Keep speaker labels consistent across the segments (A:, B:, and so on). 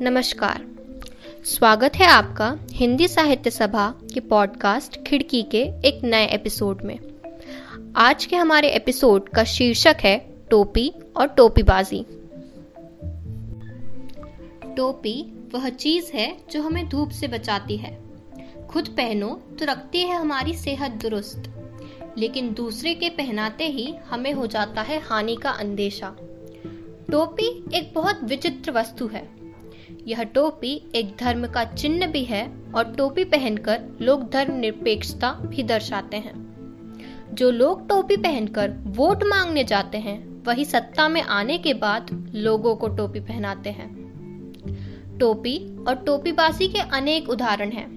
A: नमस्कार। स्वागत है आपका हिंदी साहित्य सभा के पॉडकास्ट खिड़की के एक नए एपिसोड में। आज के हमारे एपिसोड का शीर्षक है टोपी और टोपीबाजी। टोपी वह चीज़ है जो हमें धूप से बचाती है। खुद पहनो तो रखती है हमारी सेहत दुरुस्त। लेकिन दूसरे के पहनाते ही हमें हो जाता है हानि का अंदेशा। टोपी एक बहुत विचित्र वस्तु है। यह टोपी एक धर्म का चिन्ह भी है और टोपी पहनकर लोग धर्म निरपेक्षता भी दर्शाते हैं। जो लोग टोपी पहनकर वोट मांगने जाते हैं, वही सत्ता में आने के बाद लोगों को टोपी पहनाते हैं। टोपी और टोपीबाजी के अनेक उदाहरण हैं।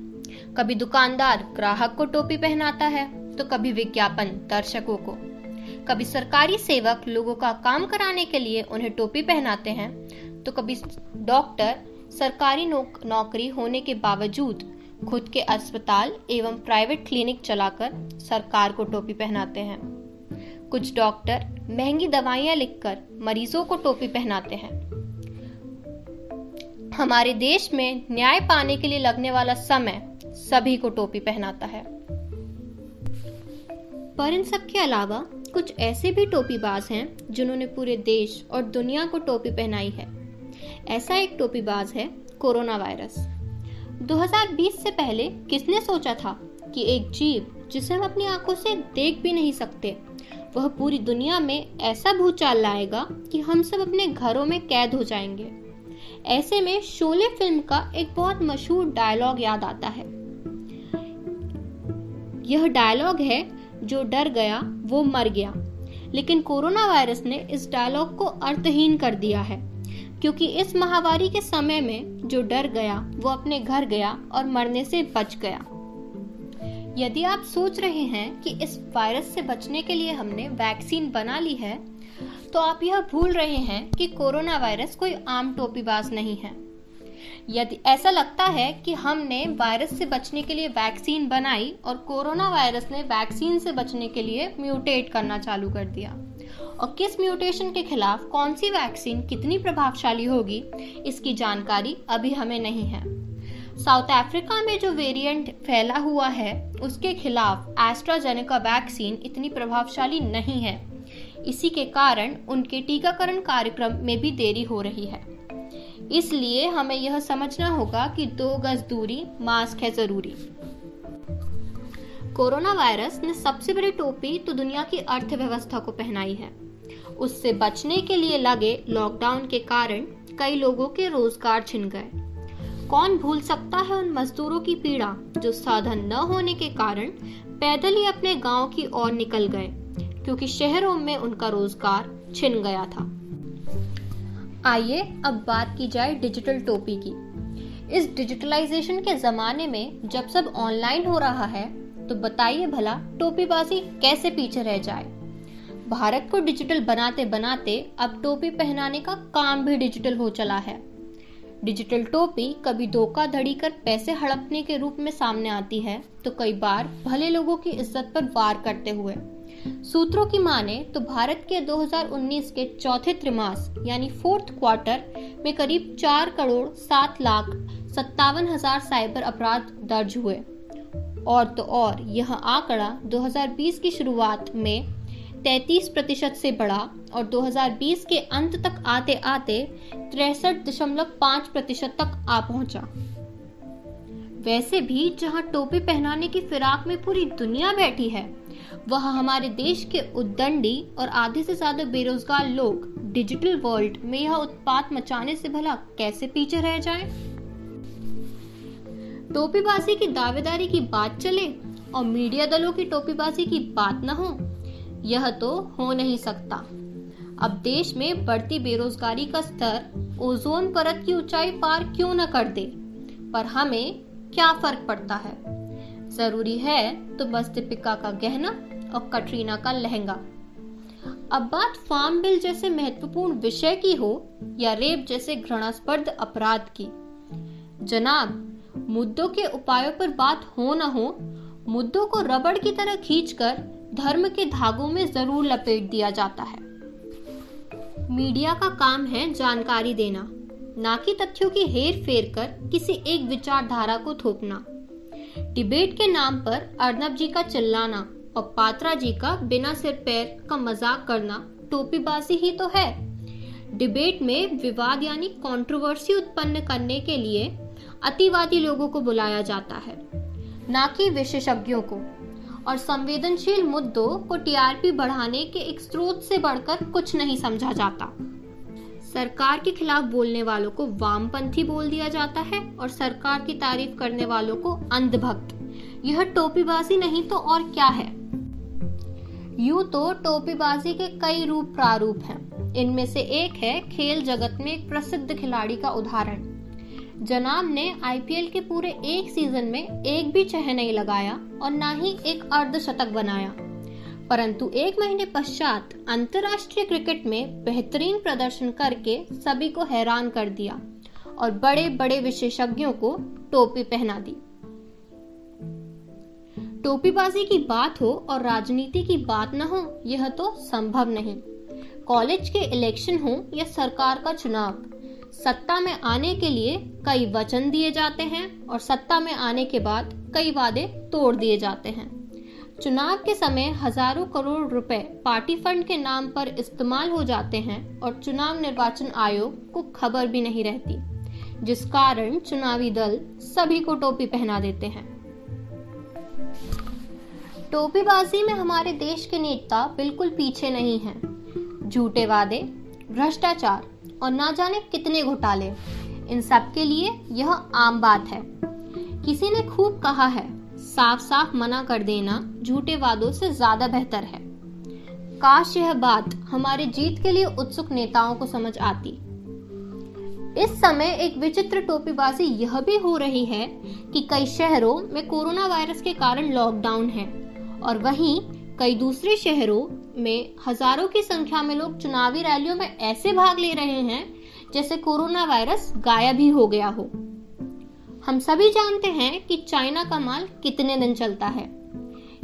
A: कभी दुकानदार ग्राहक को टोपी पहनाता है तो कभी विज्ञापन दर्शकों को। कभी सरकारी सेवक लोगों का काम कराने के लिए उन्हें टोपी पहनाते हैं तो कभी डॉक्टर सरकारी नौक, नौकरी होने के बावजूद खुद के अस्पताल एवं प्राइवेट क्लिनिक चलाकर सरकार को टोपी पहनाते हैं। कुछ डॉक्टर महँगी दवाइयाँ लिखकर मरीजों को टोपी पहनाते हैं। हमारे देश में न्याय पाने के लिए लगने वाला समय सभी को टोपी पहनाता है। पर इन सब के अलावा कुछ ऐसे भी टोपीबाज हैं जिन्होंने पूरे देश और दुनिया को टोपी पहनाई है। ऐसा एक टोपीबाज है, कोरोना वायरस। 2020 से पहले किसने सोचा था कि एक जीव, जिसे हम अपनी आँखों से देख भी नहीं सकते, वह पूरी दुनिया में ऐसा भूचाल लाएगा कि हम सब अपने घरों में कैद हो जाएँगे। ऐसे में शोले फ़िल्म का एक बहुत मशहूर डायलॉग याद आता है। यह डायलॉग है, जो डर गया, वो मर गया। लेकिन कोरोना वायरस ने इस डायलॉग को अर्थहीन कर दिया है। क्योंकि इस महामारी के समय में जो डर गया, वो अपने घर गया और मरने से बच गया। यदि आप सोच रहे हैं कि इस वायरस से बचने के लिए हमने वैक्सीन बना ली है तो आप यह भूल रहे हैं कि कोरोना वायरस कोई आम टोपीबाज नहीं है। यदि ऐसा लगता है कि हमने वायरस से बचने के लिए वैक्सीन बनाई और कोरोना वायरस ने वैक्सीन से बचने के लिए म्यूटेट करना चालू कर दिया और किस म्यूटेशन के खिलाफ कौन सी वैक्सीन कितनी प्रभावशाली होगी, इसकी जानकारी अभी हमें नहीं है। साउथ अफ्रीका में जो वेरिएंट फैला हुआ है, उसके खिलाफ एस्ट्राजेनेका वैक्सीन इतनी प्रभावशाली नहीं है। इसी के कारण उनके टीकाकरण कार्यक्रम में भी देरी हो रही है। इसलिए हमें यह समझना होगा कि दो गज दूरी, मास्क है ज़रूरी। कोरोना वायरस ने सबसे बड़ी टोपी तो दुनिया की अर्थव्यवस्था को पहनाई है। उससे बचने के लिए लगे लॉकडाउन के कारण कई लोगों के रोज़गार छिन गए। कौन भूल सकता है उन मजदूरों की पीड़ा जो साधन न होने के कारण पैदल ही अपने गाँव की ओर निकल गए, क्योंकि शहरों में उनका रोज़गार छिन गया था। आइए अब बात की जाए डिजिटल टोपी की। इस डिजिटलाइजेशन के जमाने में जब सब ऑनलाइन हो रहा है तो बताइए भला, टोपीबाजी कैसे पीछे रह जाए? भारत को डिजिटल बनाते बनाते अब टोपी पहनाने का काम भी डिजिटल हो चला है। डिजिटल टोपी कभी धोखाधड़ी कर पैसे हड़पने के रूप में सामने आती है तो कई बार भले लोगों की इज़्ज़त पर वार करते हुए। सूत्रों की माने तो भारत के 2019 के चौथे त्रिमास, यानी फोर्थ क्वार्टर में करीब चार करोड़ सात लाख सत्तावन हज़ार साइबर अपराध दर्ज हुए। और तो और यह आंकड़ा 2020 की शुरुआत में 33 प्रतिशत से बढ़ा और 2020 के अंत तक आते आते तिरसठ दशमलव प्रतिशत तक आ पहुँचा वैसे भी जहाँ टोपी पहनाने की फिराक में पूरी दुनिया बैठी है, वह हमारे देश के उद्दंडी और आधे से ज़्यादा बेरोजगार लोग डिजिटल वर्ल्ड में यह उत्पात मचाने से भला कैसे पीछे रह जाएँ? टोपीबाजी की दावेदारी की बात चले और मीडिया दलों की टोपीबाजी की बात न हो, यह तो हो नहीं सकता। अब देश में बढ़ती बेरोजगारी का स्तर ओजोन परत की ऊंचाई पार क्यों न कर दे? पर हमें क्या फ़र्क पड़ता है? ज़रूरी है तो बस दीपिका का गहना और कटरीना का लहंगा। अब बात फार्म बिल जैसे महत्वपूर्ण विषय की हो या रेप जैसे घृणास्पद अपराध की? जनाब मुद्दों के उपायों पर बात हो न हो, मुद्दों को रबड़ की तरह खींचकर धर्म के धागों में ज़रूर लपेट दिया जाता है। मीडिया का काम है जानकारी देना, ना कि तथ्यों की हेर फेर कर किसी एक विचारधारा को थोपना। डिबेट के नाम पर अर्नब जी का चिल्लाना और पात्रा जी का बिना सिर पैर का मज़ाक करना टोपीबाजी ही तो है। डिबेट में विवाद यानी कंट्रोवर्सी उत्पन्न करने के लिए अतिवादी लोगों को बुलाया जाता है, न कि विशेषज्ञों को। और संवेदनशील मुद्दों को टीआरपी बढ़ाने के एक स्रोत से बढ़कर कुछ नहीं समझा जाता। सरकार के खिलाफ बोलने वालों को वामपंथी बोल दिया जाता है और सरकार की तारीफ़ करने वालों को अंधभक्त। यह टोपीबाजी नहीं तो और क्या है? यूँ तो टोपीबाजी के कई रूप प्रारूप हैं। इनमें से एक है खेल जगत में एक प्रसिद्ध खिलाड़ी का उदाहरण। जनाब ने आईपीएल के पूरे एक सीज़न में एक भी चह नहीं लगाया और ना ही एक अर्धशतक बनाया। परंतु एक महीने पश्चात अंतर्राष्ट्रीय क्रिकेट में बेहतरीन प्रदर्शन करके सभी को हैरान कर दिया और बड़े बड़े विशेषज्ञों को टोपी पहना दी। टोपीबाजी की बात हो और राजनीति की बात न हो, यह तो संभव नहीं। कॉलेज के इलेक्शन हो या सरकार का चुनाव, सत्ता में आने के लिए कई वचन दिए जाते हैं और सत्ता में आने के बाद कई वादे तोड़ दिए जाते हैं। चुनाव के समय हज़ारों करोड़ रुपए पार्टी फंड के नाम पर इस्तेमाल हो जाते हैं और चुनाव निर्वाचन आयोग को खबर भी नहीं रहती, जिस कारण चुनावी दल सभी को टोपी पहना देते हैं। टोपीबाजी में हमारे देश के नेता बिल्कुल पीछे नहीं हैं। झूठे वादे, भ्रष्टाचार और ना जाने कितने घोटाले। इन सब के लिए यह आम बात है। किसी ने खूब कहा है साफ़ साफ़ मना कर देना झूठे वादों से ज़्यादा बेहतर है। काश यह बात हमारे जीत के लिए उत्सुक नेताओं को समझ आती। इस समय एक विचित्र टोपीबाजी यह भी हो रही है कि कई शहरों में कोरोना वायरस के कारण लॉकडाउन है और वहीं कई दूसरे शहरों में हज़ारों की संख्या में लोग चुनावी रैलियों में ऐसे भाग ले रहे हैं जैसे कोरोना वायरस गायब ही हो गया हो। हम सभी जानते हैं कि चाइना का माल कितने दिन चलता है।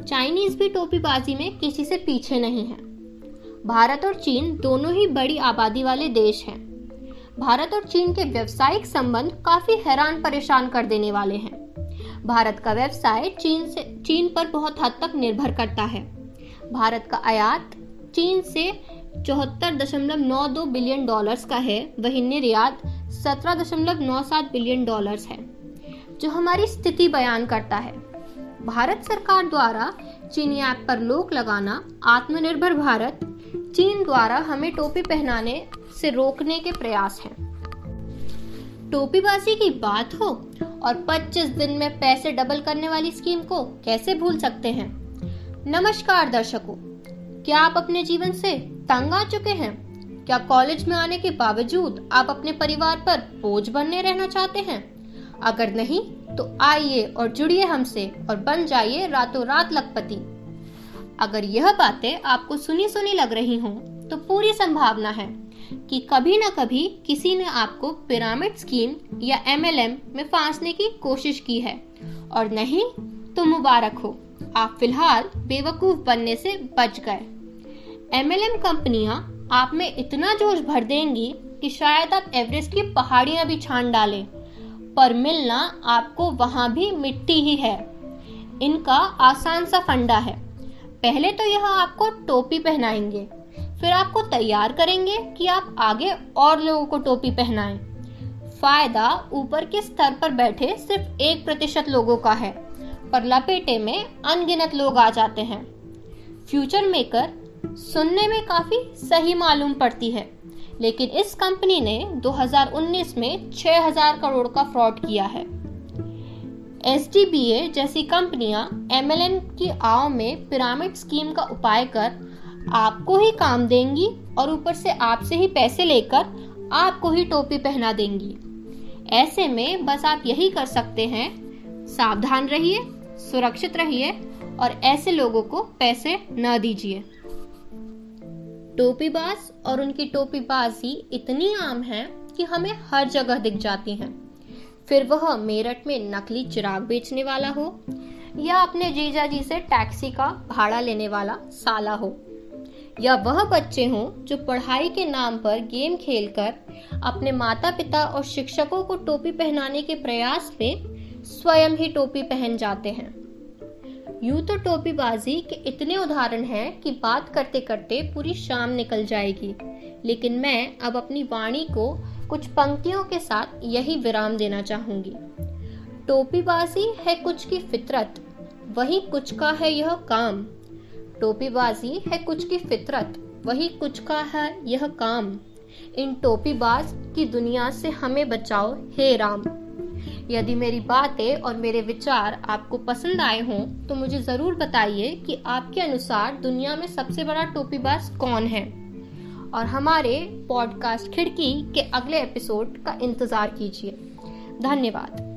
A: चाइनीज़ भी टोपीबाजी में किसी से पीछे नहीं है। भारत और चीन दोनों ही बड़ी आबादी वाले देश हैं। भारत और चीन के व्यवसायिक संबंध काफ़ी हैरान परेशान कर देने वाले हैं। भारत का व्यवसाय चीन से, चीन पर बहुत हद तक निर्भर करता है। भारत का आयात चीन से चौहत्तर दशमलव नौ दो बिलियन डॉलर्स का है। वही निर्यात सत्रह दशमलव नौ सात बिलियन डॉलर्स है, जो हमारी स्थिति बयान करता है। भारत सरकार द्वारा चीनी ऐप पर लोक लगाना, आत्मनिर्भर भारत, चीन द्वारा हमें टोपी पहनाने से रोकने के प्रयास हैं। टोपीबाजी की बात हो और 25 दिन में पैसे डबल करने वाली स्कीम को कैसे भूल सकते हैं? नमस्कार दर्शकों, क्या आप अपने जीवन से तंग आ चुके हैं। क्या कॉलेज में आने के बावजूद आप अपने परिवार पर बोझ बनने रहना चाहते हैं? अगर नहीं तो आइए और जुड़िए हमसे और बन जाइए रातों रात लखपति। अगर यह बातें आपको सुनी सुनी लग रही हों तो पूरी संभावना है कि कभी न कभी किसी ने आपको पिरामिड स्कीम या एमएलएम में फांसने की कोशिश की है। और नहीं तो मुबारक हो। आप फ़िलहाल बेवकूफ़ बनने से बच गए। एमएलएम कंपनियाँ आप में इतना जोश भर देंगी कि शायद आप एवरेस्ट की पहाड़ियाँ भी छान डालें। पर मिलना आपको वहाँ भी मिट्टी ही है। इनका आसान सा फंडा है। पहले तो यह आपको टोपी पहनाएँगे। फिर आपको तैयार करेंगे कि आप आगे और लोगों को टोपी पहनाएँ। फ़ायदा ऊपर के स्तर पर बैठे सिर्फ़ एक प्रतिशत लोगों का है। पर लपेटे में अनगिनत लोग आ जाते हैं। फ्यूचर मेकर सुनने में काफ़ी सही मालूम पड़ती है। लेकिन इस कंपनी ने 2019 में 6000 करोड़ का फ्रॉड किया है। एस जैसी कंपनियाँ एमएलएन की आव में पिरामिड स्कीम का उपाय कर आपको ही काम देंगी और ऊपर से आपसे ही पैसे लेकर आपको ही टोपी पहना देंगी। ऐसे में बस आप यही कर सकते हैं, सावधान रहिए, सुरक्षित रहिए और ऐसे लोगों को पैसे न दीजिए। टोपीबाज और उनकी टोपीबाजी इतनी आम है कि हमें हर जगह दिख जाती हैं। फिर वह मेरठ में नकली चिराग बेचने वाला हो या अपने जीजा जी से टैक्सी का भाड़ा लेने वाला साला हो। या वह बच्चे हों जो पढ़ाई के नाम पर गेम खेलकर अपने माता पिता और शिक्षकों को टोपी पहनाने के प्रयास में स्वयं ही टोपी पहन जाते हैं। यूँ तो टोपीबाजी के इतने उदाहरण हैं कि बात करते करते पूरी शाम निकल जाएगी। लेकिन मैं अब अपनी वाणी को कुछ पंक्तियों के साथ यही विराम देना चाहूँगी। टोपीबाजी है कुछ की फितरत, वही कुछ का है यह काम। टोपीबाजी है कुछ की फितरत, वही कुछ का है यह काम। इन टोपीबाज की दुनिया से हमें बचाओ, हे राम। यदि मेरी बातें और मेरे विचार आपको पसंद आए हों तो मुझे ज़रूर बताइए कि आपके अनुसार दुनिया में सबसे बड़ा टोपीबाज कौन है। और हमारे पॉडकास्ट खिड़की के अगले एपिसोड का इंतज़ार कीजिए। धन्यवाद।